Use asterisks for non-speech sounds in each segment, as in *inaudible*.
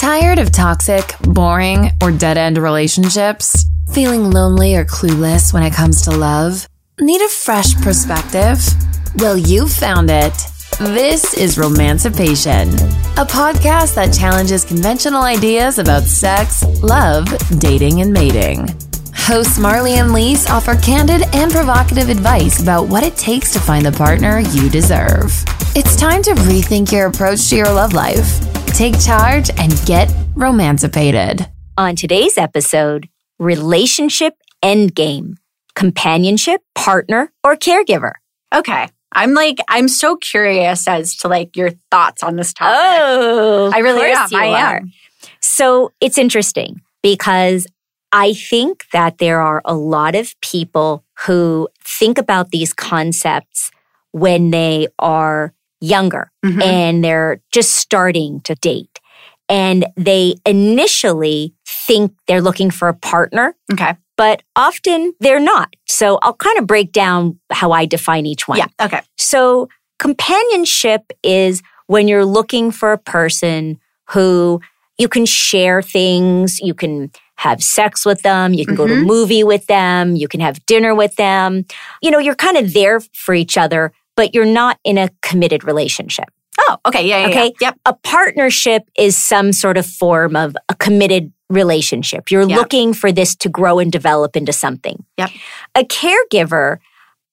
Tired of toxic, boring, or dead end relationships? Feeling lonely or clueless when it comes to love? Need a fresh perspective? Well, you found it. This is Romancipation, a podcast that challenges conventional ideas about sex, love, dating, and mating. Hosts Marlee and Lis offer candid and provocative advice about what it takes to find the partner you deserve. It's time to rethink your approach to your love life. Take charge and get romancipated. On today's episode, relationship endgame, companionship, partner, or caregiver. Okay. I'm like, I'm so curious as to like your thoughts on this topic. Oh, I really of am. you I are. am. So it's interesting because I think that there are a lot of people who think about these concepts when they are younger Mhm. and they're just starting to date. And they initially think they're looking for a partner, Okay. but often they're not. So I'll kind of break down how I define each one. Yeah. Okay. So, companionship is when you're looking for a person who you can share things, you can have sex with them, you can go to a Mhm. movie with them, you can have dinner with them. You know, you're kind of there for each other, but you're not in a committed relationship. Oh, okay. Yeah. yeah Okay. Yeah. Yep. A partnership is some sort of form of a committed relationship. You're Yeah. looking for this to grow and develop into something. Yep. A caregiver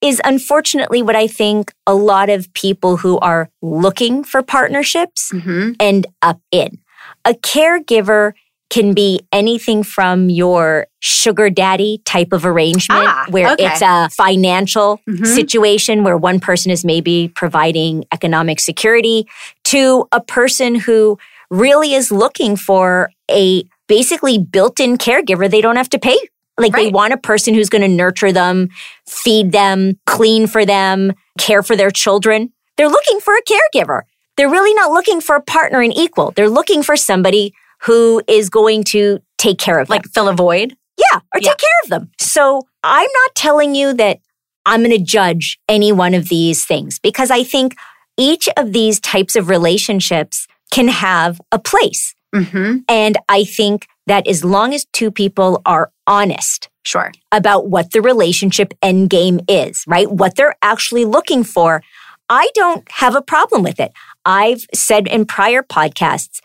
is unfortunately what I think a lot of people who are looking for partnerships Mm-hmm. end up in. A caregiver can be anything from your sugar daddy type of arrangement Ah, where okay. it's a financial Mhm. situation where one person is maybe providing economic security to a person who really is looking for a basically built-in caregiver they don't have to pay. Like they want a person who's going to nurture them feed them clean for them care for their children. They're looking for a caregiver. They're really not looking for a partner and equal. They're looking for somebody who is going to take care of them Like fill a void. yeah, or Yeah. take care of them. So I'm not telling you that I'm going to judge any one of these things because I think each of these types of relationships can have a place. Mm-hmm. And I think that as long as two people are honest Sure. about what the relationship end game is, right? What they're actually looking for, I don't have a problem with it. I've said in prior podcasts,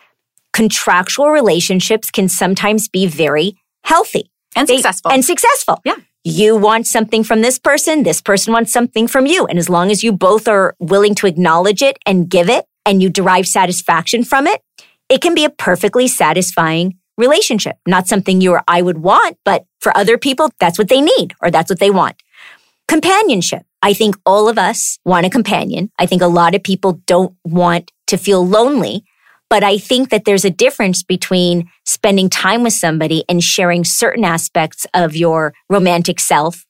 contractual relationships can sometimes be very healthy And they- successful. and successful. Yeah. You want something from this person, this person wants something from you. And as long as you both are willing to acknowledge it and give it and you derive satisfaction from it, it can be a perfectly satisfying relationship. Not something you or I would want, but for other people, that's what they need or that's what they want. Companionship. I think all of us want a companion. I think a lot of people don't want to feel lonely. But I think that there's a difference between spending time with somebody and sharing certain aspects of your romantic self,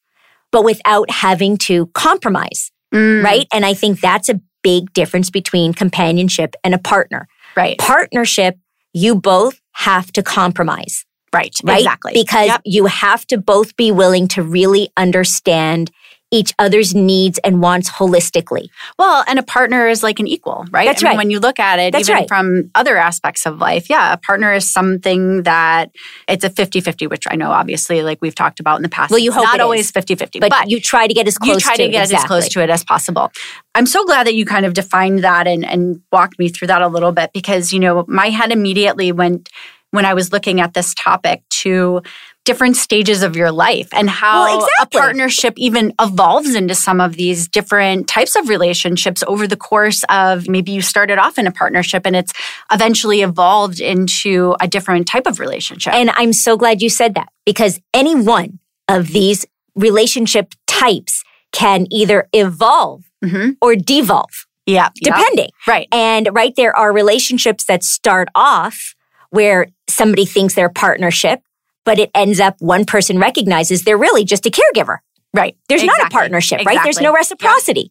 but without having to compromise, Mm, right? And I think that's a big difference between companionship and a partner. Right. Partnership, you both have to compromise, Right. right? Exactly. Because Yep. you have to both be willing to really understand each other's needs and wants holistically. Well, and a partner is like an equal, right? That's I mean, right. When you look at it, That's even right. from other aspects of life, yeah, a partner is something that it's a 50 50, which I know obviously, like we've talked about in the past. Well, you it's hope not always is. 50 50, But, but, you try to get as close you try to, to get exactly. as close to it as possible. I'm so glad that you kind of defined that and, and walked me through that a little bit because, you know, my head immediately went when I was looking at this topic to different stages of your life and how Well, exactly. a partnership even evolves into some of these different types of relationships over the course of maybe you started off in a partnership and it's eventually evolved into a different type of relationship. And I'm so glad you said that because any one of these relationship types can either evolve Mhm. or devolve, yeah, depending. Right. And right, there are relationships that start off where somebody thinks they're a partnership, but it ends up one person recognizes they're really just a caregiver. Right. There's not a Exactly. partnership, right? There's no reciprocity.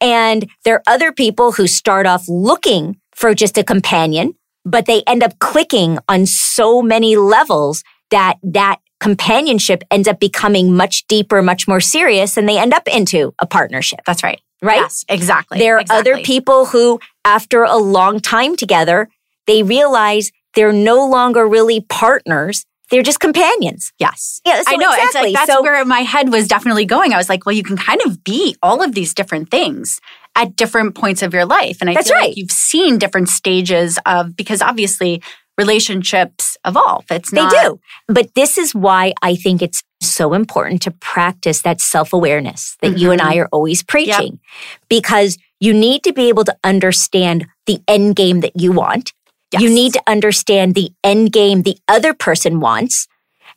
And there are other people who start off looking for just a companion, but they end up clicking on so many levels that that companionship ends up becoming much deeper, much more serious, and they end up into a partnership, That's right. right? Yes, exactly. There are exactly. other people who, after a long time together, they realize they're no longer really partners. They're just companions. Yes. Yeah, so I know. It's exactly. like that's So- where my head was definitely going. I was like, well, you can kind of be all of these different things at different points of your life. And I That's feel right. like you've seen different stages of because obviously relationships evolve. It's They do. But this is why I think it's so important to practice that self awareness that you and I Mm-hmm. are always preaching because you need to be able to understand the end game that you want. You need to understand the end game the other person wants.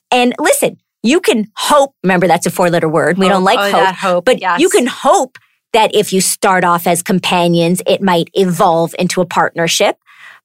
And listen, you can hope. Remember, that's a four letter word. We don't like Oh, hope, that hope, but yes. you can hope that if you start off as companions, it might evolve into a partnership.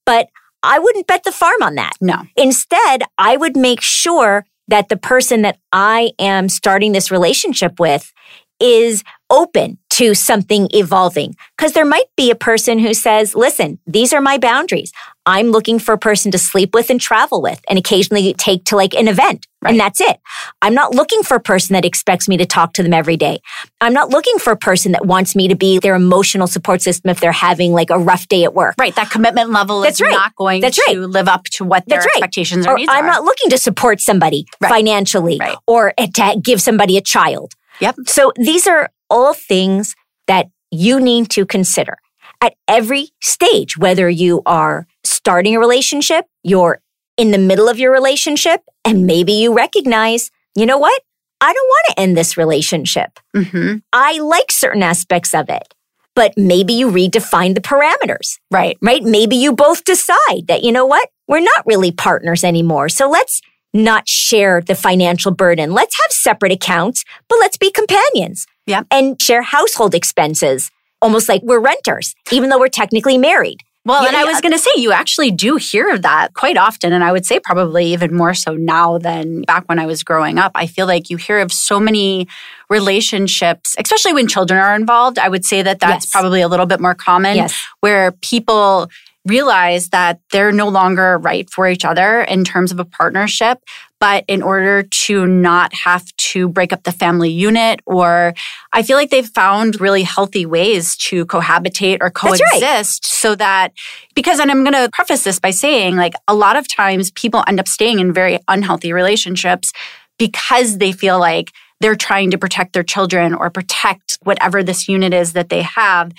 But I wouldn't bet the farm on that. No. Instead, I would make sure that the person that I am starting this relationship with is open to something evolving. Because there might be a person who says, listen, these are my boundaries. I'm looking for a person to sleep with and travel with and occasionally take to like an event. And that's it. I'm not looking for a person that expects me to talk to them every day. I'm not looking for a person that wants me to be their emotional support system if they're having like a rough day at work. Right. That commitment level That's is right. not going That's to right. live up to what their That's right. expectations or, or needs I'm are. not looking to support somebody Right. financially Right. or to give somebody a child. Yep. So these are all things that you need to consider at every stage, whether you are starting a relationship, you're in the middle of your relationship, and maybe you recognize, you know what? I don't want to end this relationship. hmm I like certain aspects of it, but maybe you redefine the parameters Right. right? Maybe you both decide that, you know what? We're not really partners anymore. So let's not share the financial burden. Let's have separate accounts, but let's be companions. Yep. And share household expenses, almost like we're renters, even though we're technically married. Well, Yeah, and I yeah. was going to say, you actually do hear of that quite often. And I would say probably even more so now than back when I was growing up. I feel like you hear of so many relationships, especially when children are involved. I would say that that's Yes. probably a little bit more common Yes. where people realize that they're no longer right for each other in terms of a partnership. But in order to not have to break up the family unit, or I feel like they've found really healthy ways to cohabitate or That's right. coexist so that, because, and I'm going to preface this by saying, like, a lot of times people end up staying in very unhealthy relationships because they feel like they're trying to protect their children or protect whatever this unit is that they have.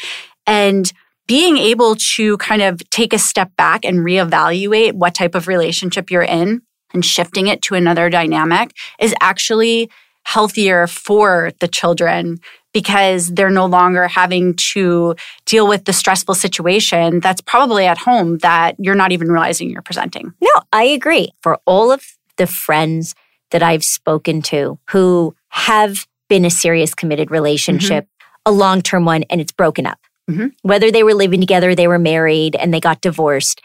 And being able to kind of take a step back and reevaluate what type of relationship you're in and shifting it to another dynamic is actually healthier for the children because they're no longer having to deal with the stressful situation that's probably at home that you're not even realizing you're presenting. No, I agree. For all of the friends that I've spoken to who have been a serious committed relationship, mm-hmm. a long term one, and it's broken up. Mhm. Whether they were living together, they were married, and they got divorced.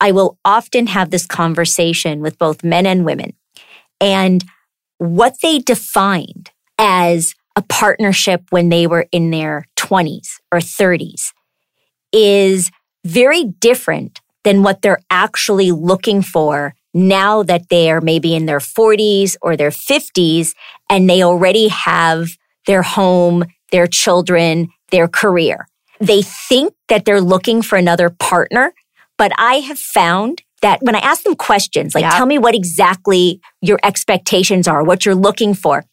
I will often have this conversation with both men and women. And what they defined as a partnership when they were in their 20s or 30s is very different than what they're actually looking for now that they are maybe in their 40s or their 50s and they already have their home, their children, their career. They think that they're looking for another partner, but I have found that when I ask them questions, like, Yeah. tell me what exactly your expectations are, what you're looking for,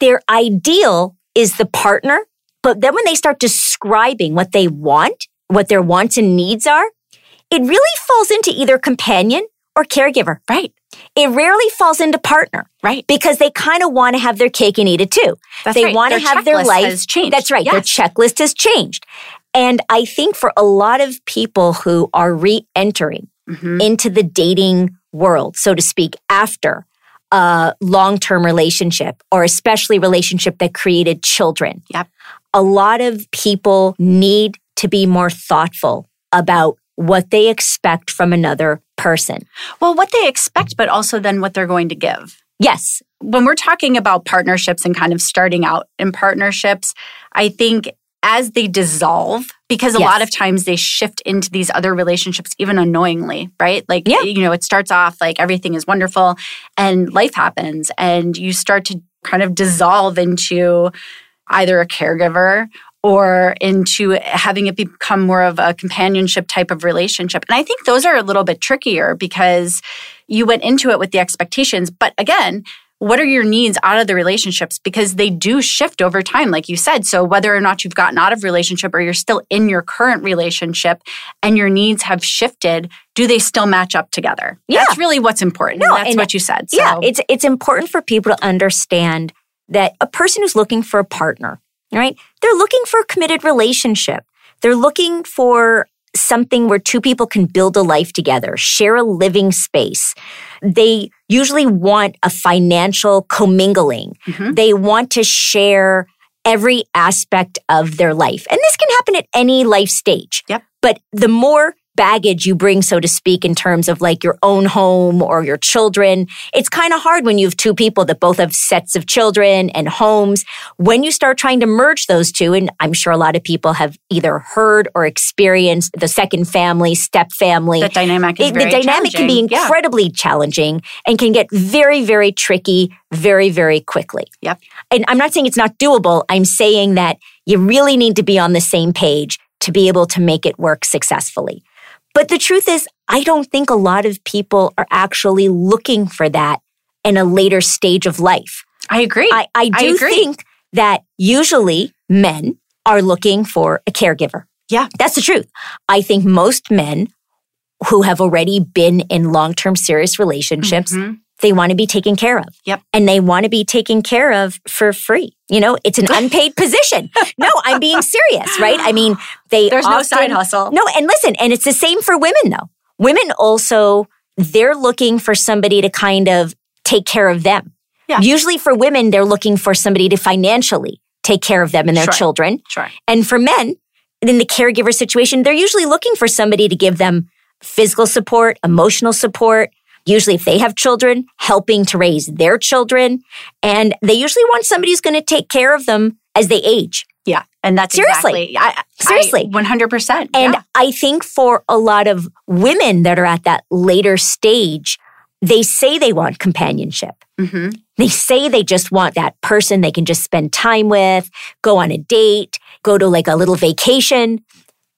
their ideal is the partner. But then when they start describing what they want, what their wants and needs are, it really falls into either companion or caregiver. Right. It rarely falls into partner Right. because they kind of want to have their cake and eat it too. That's they right. want to have their life. has changed. That's right. Their checklist has changed. And I think for a lot of people who are re entering Mhm. into the dating world, so to speak, after a long term relationship or especially relationship that created children. Yep. A lot of people need to be more thoughtful about what they expect from another person. Well, what they expect, but also then what they're going to give. Yes. when we're talking about partnerships and kind of starting out in partnerships, I think as they dissolve, because a Yes. lot of times they shift into these other relationships even unknowingly, right? Like, Yeah. you know, it starts off like everything is wonderful and life happens and you start to kind of dissolve into either a caregiver or into having it become more of a companionship type of relationship. And I think those are a little bit trickier because you went into it with the expectations. But again, what are your needs out of the relationships because they do shift over time like you said so whether or not you've gotten out of relationship or you're still in your current relationship and your needs have shifted do they still match up together Yeah. that's really what's important No, that's what you said so Yeah, it's it's important for people to understand that a person who's looking for a partner, right? They're looking for a committed relationship. They're looking for something where two people can build a life together, share a living space. They usually want a financial commingling. Mhm. They want to share every aspect of their life. And this can happen at any life stage. Yep. But the more baggage you bring, so to speak, in terms of like your own home or your children, it's kind of hard when you have two people that both have sets of children and homes. When you start trying to merge those two, and I'm sure a lot of people have either heard or experienced the second family, step family. the dynamic is It- the dynamic can be challenging. Yeah. incredibly challenging and can get very, very tricky very, very quickly. Yep. And I'm not saying it's not doable. I'm saying that you really need to be on the same page to be able to make it work successfully. But the truth is, I don't think a lot of people are actually looking for that in a later stage of life. I agree I, I I do agree. think that usually men are looking for a caregiver. Yeah. That's the truth. I think most men who have already been in long term serious relationships, Mhm. They want to be taken care of. Yep. And they want to be taken care of for free. You know, it's an *laughs* unpaid position. No, I'm being serious, right? I mean, they there's no side hustle no, and listen, and it's the same for women though. Women also, they're looking for somebody to kind of take care of them. Yeah. Usually for women, they're looking for somebody to financially take care of them and their Sure. children. sure And for men, in the caregiver situation, they're usually looking for somebody to give them physical support, emotional support. Usually, if they have children, helping to raise their children. And they usually want somebody who's going to take care of them as they age. yeah and that's Seriously. exactly, I, Seriously. I, 100% And yeah. I think for a lot of women that are at that later stage, they say they want companionship. Mhm. They say they just want that person they can just spend time with, go on a date, go to like a little vacation.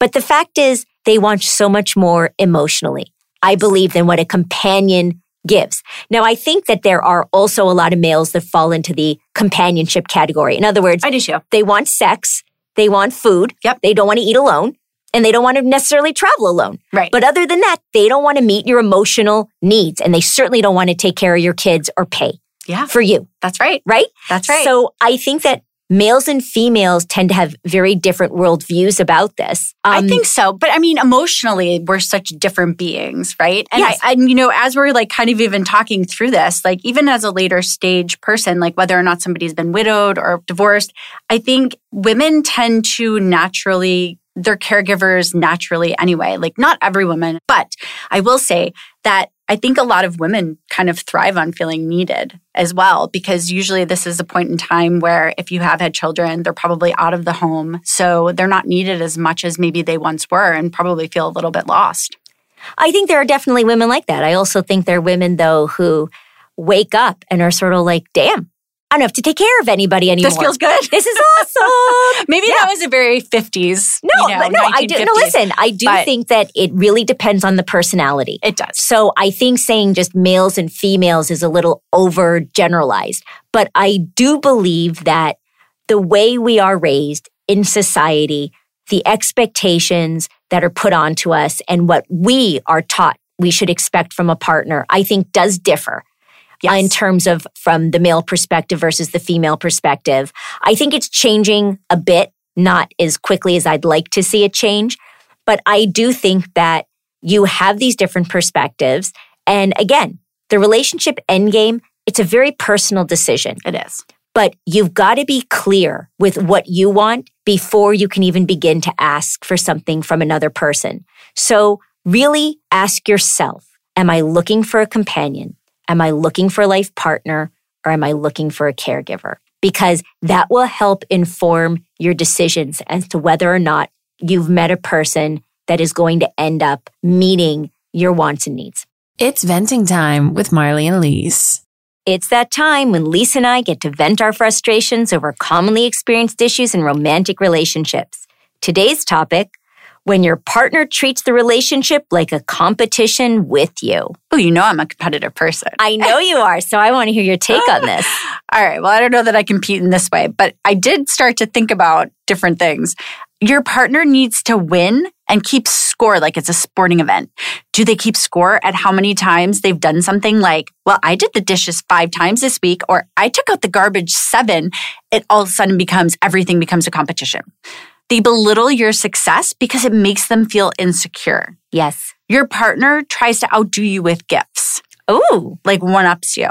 But the fact is, they want so much more emotionally, I believe, than what a companion gives. Now, I think that there are also a lot of males that fall into the companionship category. In other words, I do too. they want sex, they want food, Yep. they don't want to eat alone, and they don't want to necessarily travel alone. Right. But other than that, they don't want to meet your emotional needs, and they certainly don't want to take care of your kids or pay yeah, for you, that's right. right? That's right. So I think that males and females tend to have very different worldviews about this. I Um, think so. But I mean, emotionally, we're such different beings, right? And Yes. I, and you know, as we're like kind of even talking through this, like even as a later stage person, like whether or not somebody's been widowed or divorced, I think women tend to naturally, they're caregivers naturally anyway. Like not every woman, but I will say that I think a lot of women kind of thrive on feeling needed as well, because usually this is a point in time where if you have had children, they're probably out of the home. So they're not needed as much as maybe they once were and probably feel a little bit lost. I think there are definitely women like that. I also think there are women though who wake up and are sort of like, "Damn, I don't have to take care of anybody anymore. This feels good. This is awesome." *laughs* Maybe that was a very 50s. No, you know, no, I do. No, listen, I do But- think that it really depends on the personality. It does. So I think saying just males and females is a little over generalized. But I do believe that the way we are raised in society, the expectations that are put onto us and what we are taught we should expect from a partner, I think does differ Yes. in terms of from the male perspective versus the female perspective. I think it's changing a bit, not as quickly as I'd like to see it change. But I do think that you have these different perspectives. And again, the relationship endgame, it's a very personal decision, it is. but you've got to be clear with what you want before you can even begin to ask for something from another person. So really ask yourself, am I looking for a companion? Am I looking for a life partner? Or am I looking for a caregiver? Because that will help inform your decisions as to whether or not you've met a person that is going to end up meeting your wants and needs. It's venting time with Marlee and Lis. It's that time when Lisa and I get to vent our frustrations over commonly experienced issues in romantic relationships. Today's topic when your partner treats the relationship like a competition with you. Oh, you know I'm a competitive person. I know you are, so I want to hear your take on this. *laughs* All right. Well, I don't know that I compete in this way, but I did start to think about different things. Your partner needs to win and keep score like it's a sporting event. Do they keep score at how many times they've done something like, well, I did the dishes five times this week, or I took out the garbage seven? It all of a sudden becomes everything becomes a competition. They belittle your success because it makes them feel insecure. Yes. Your partner tries to outdo you with gifts. Ooh. Like one ups you.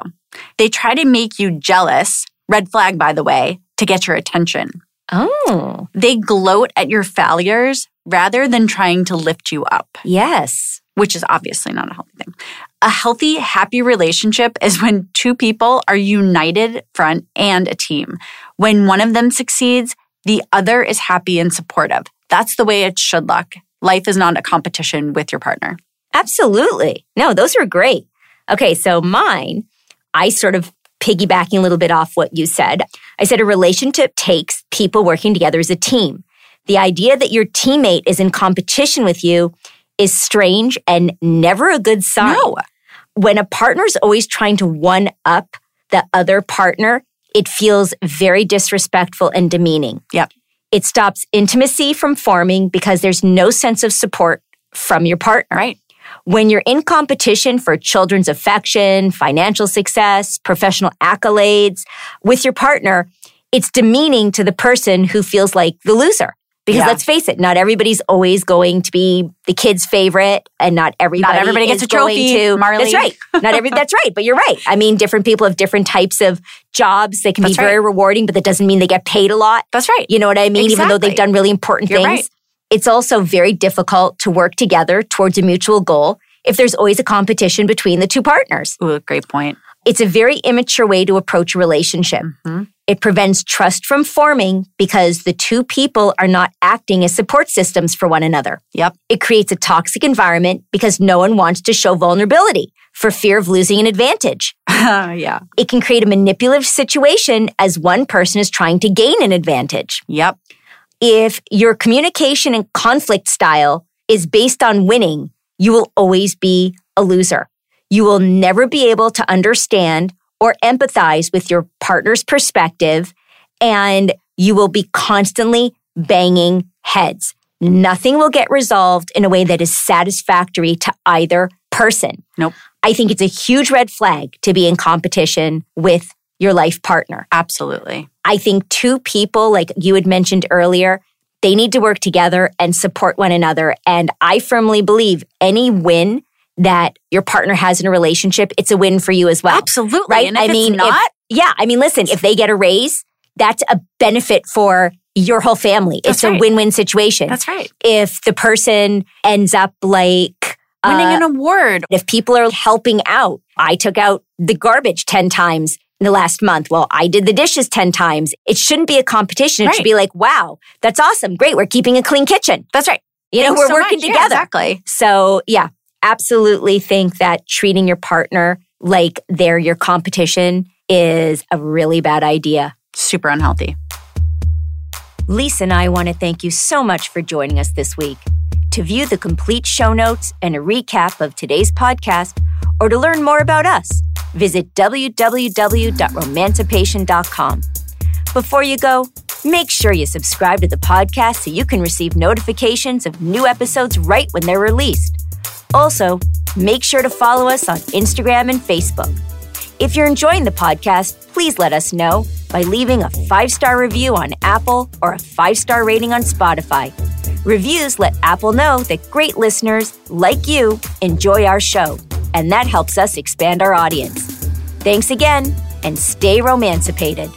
They try to make you jealous, red flag, by the way, to get your attention. Oh. They gloat at your failures rather than trying to lift you up, Yes. which is obviously not a healthy thing. A healthy, happy relationship is when two people are united front and a team. When one of them succeeds, the other is happy and supportive. That's the way it should look. Life is not a competition with your partner. Absolutely. No, those are great. Okay, so mine, I sort of piggybacking a little bit off what you said. I said a relationship takes people working together as a team. The idea that your teammate is in competition with you is strange and never a good sign. No. When a partner's always trying to one up the other partner, it feels very disrespectful and demeaning. Yep. It stops intimacy from forming because there's no sense of support from your partner. Right. When you're in competition for children's affection, financial success, professional accolades with your partner, it's demeaning to the person who feels like the loser. Because Yeah. let's face it, not everybody's always going to be the kid's favorite, and not everybody. Not everybody gets a trophy, to, Marlee. That's right. Not every. That's right. But you're right. I mean, different people have different types of jobs. They can That's be very rewarding, but that doesn't mean they get paid a lot. That's right. You know what I mean? Even though they've done really important You're things. right. It's also very difficult to work together towards a mutual goal if there's always a competition between the two partners. Ooh, great point. It's a very immature way to approach a relationship. Mhm. It prevents trust from forming because the two people are not acting as support systems for one another. Yep. It creates a toxic environment because no one wants to show vulnerability for fear of losing an advantage. *laughs* yeah. It can create a manipulative situation as one person is trying to gain an advantage Yep. if your communication and conflict style is based on winning, you will always be a loser. You will never be able to understand or empathize with your partner's perspective, and you will be constantly banging heads. Nothing will get resolved in a way that is satisfactory to either person. Nope. I think it's a huge red flag to be in competition with your life partner. Absolutely. I think two people, like you had mentioned earlier, they need to work together and support one another. And I firmly believe any win that your partner has in a relationship, it's a win for you as well. Absolutely. Right? And if I mean, if- Yeah. I mean, listen, if they get a raise, that's a benefit for your whole family. That's it's a right. win win situation. that's right. if the person ends up like, Winning uh, an award. if people are helping out, I took out the garbage 10 times in the last month. Well, I did the dishes 10 times. It shouldn't be a competition. It should be like, wow, that's awesome. Great. We're keeping a clean kitchen. That's right. You know, we're so working much. Yeah, together. exactly. So, yeah, absolutely think that treating your partner like they're your competition is a really bad idea. Super unhealthy. Lisa and I want to thank you so much for joining us this week. To view the complete show notes and a recap of today's podcast, or to learn more about us, visit www.romancipation.com. Before you go, make sure you subscribe to the podcast so you can receive notifications of new episodes right when they're released. Also, make sure to follow us on Instagram and Facebook. If you're enjoying the podcast, please let us know by leaving a five star review on Apple or a five star rating on Spotify. Reviews let Apple know that great listeners like you enjoy our show, and that helps us expand our audience. Thanks again, and stay romancipated.